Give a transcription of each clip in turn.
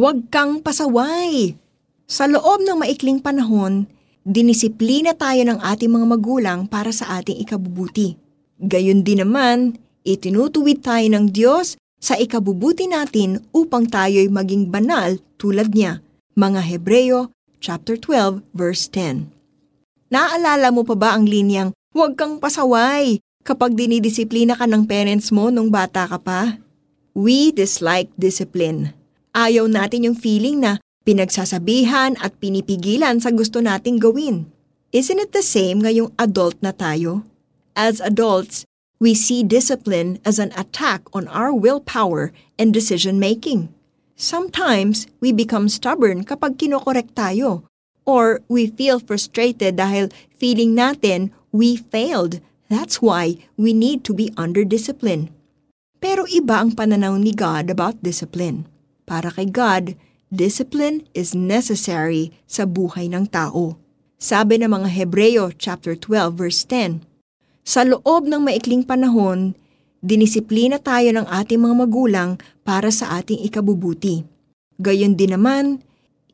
Huwag kang pasaway. Sa loob ng maikling panahon, dinisiplina tayo ng ating mga magulang para sa ating ikabubuti. Gayon din naman, itinutuwid tayo ng Diyos sa ikabubuti natin upang tayo'y maging banal tulad niya. Mga Hebreo chapter 12 verse 10. Naaalala mo pa ba ang linyang, huwag kang pasaway kapag dinidisiplina ka ng parents mo nung bata ka pa? We dislike discipline. Ayaw natin yung feeling na pinagsasabihan at pinipigilan sa gusto nating gawin. Isn't it the same ngayong adult na tayo? As adults, we see discipline as an attack on our willpower and decision making. Sometimes, we become stubborn kapag kinokorek tayo. Or we feel frustrated dahil feeling natin we failed. That's why we need to be under discipline. Pero iba ang pananaw ni God about discipline. Para kay God, discipline is necessary sa buhay ng tao. Sabi ng mga Hebreo chapter 12 verse 10, Sa loob ng maikling panahon, dinisiplina tayo ng ating mga magulang para sa ating ikabubuti. Gayon din naman,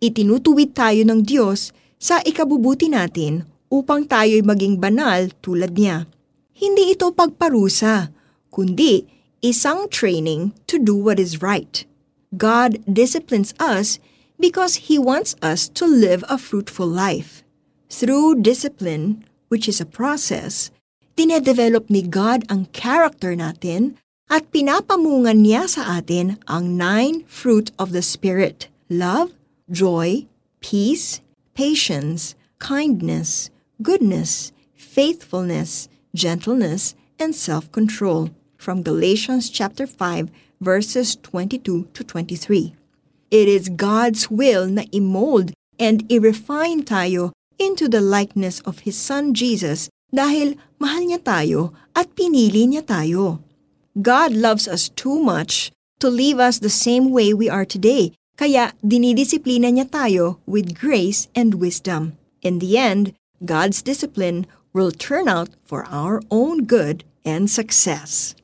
itinutuwid tayo ng Diyos sa ikabubuti natin upang tayo'y maging banal tulad niya. Hindi ito pagparusa, kundi isang training to do what is right. God disciplines us because He wants us to live a fruitful life. Through discipline, which is a process, dinedevelop ni God ang character natin at pinapamungan niya sa atin ang nine fruit of the Spirit, love, joy, peace, patience, kindness, goodness, faithfulness, gentleness, and self-control from Galatians chapter 5 verses 22 to 23. It is God's will na imold and i-refine tayo into the likeness of His Son Jesus dahil mahal niya tayo at pinili niya tayo. God loves us too much to leave us the same way we are today, kaya dinidisiplina niya tayo with grace and wisdom. In the end, God's discipline will turn out for our own good and success.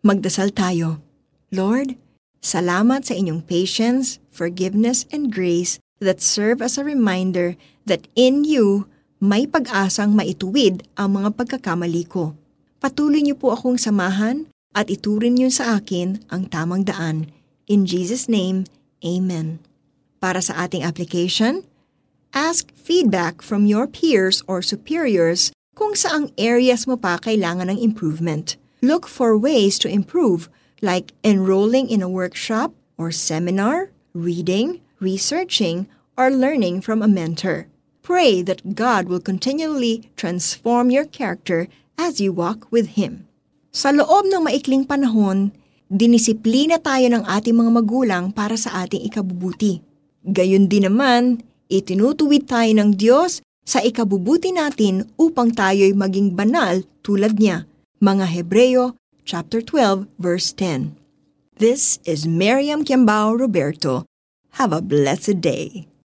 Magdasal tayo. Lord, salamat sa inyong patience, forgiveness, and grace that serve as a reminder that in you may pag-asang maituwid ang mga pagkakamali ko. Patuloy niyo po akong samahan at iturin niyo sa akin ang tamang daan. In Jesus' name, Amen. Para sa ating application, ask feedback from your peers or superiors kung saang areas mo pa kailangan ng improvement. Look for ways to improve like enrolling in a workshop or seminar, reading, researching, or learning from a mentor. Pray that God will continually transform your character as you walk with Him. Sa loob ng maikling panahon, dinisiplina tayo ng ating mga magulang para sa ating ikabubuti. Gayon din naman, itinutuwid tayo ng Diyos sa ikabubuti natin upang tayo'y maging banal tulad niya. Mga Hebreo chapter 12 verse 10. This is Miriam Kiambao Roberto. Have a blessed day.